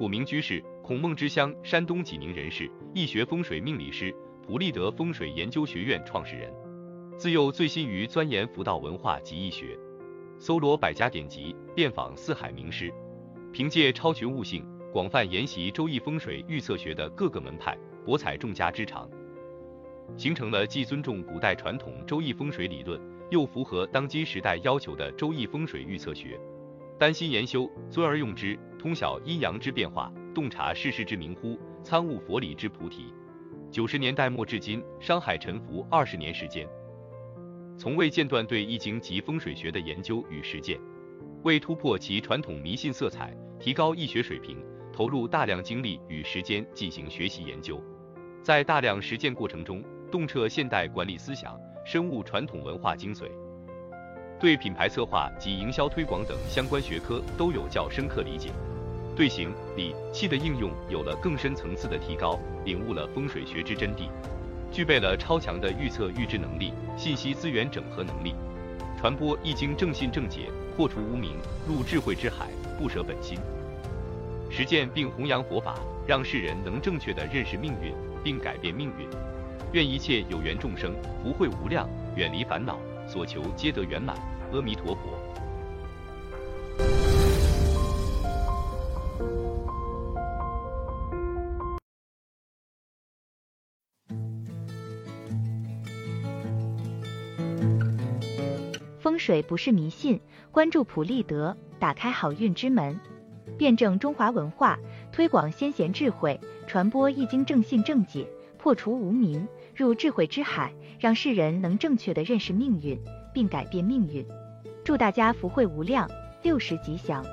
古名居士，孔孟之乡山东济宁人士，易学风水命理师，普利德风水研究学院创始人。自幼醉心于钻研佛道文化及易学，搜罗百家典籍，遍访四海名师，凭借超群悟性，广泛研习周易风水预测学的各个门派，博采众家之长，形成了既尊重古代传统周易风水理论，又符合当今时代要求的周易风水预测学。丹心研修，尊而用之，通晓阴阳之变化，洞察世事之明乎，参悟佛理之菩提。九十年代末至今，商海沉浮二十年时间，从未间断对易经及风水学的研究与实践。为突破其传统迷信色彩，提高易学水平，投入大量精力与时间进行学习研究。在大量实践过程中，洞彻现代管理思想，深悟传统文化精髓。对品牌策划及营销推广等相关学科都有较深刻理解，对形、理、气的应用有了更深层次的提高，领悟了风水学之真谛，具备了超强的预测预知能力、信息资源整合能力，传播易经正信正解，破除无名，入智慧之海，不舍本心，实践并弘扬佛法，让世人能正确的认识命运并改变命运。愿一切有缘众生福慧无量，远离烦恼。所求皆得圆满，阿弥陀佛。风水不是迷信，关注普利德，打开好运之门，辩证中华文化，推广先贤智慧，传播易经正信正解，破除无名。入智慧之海，让世人能正确的认识命运，并改变命运。祝大家福慧无量，六十吉祥。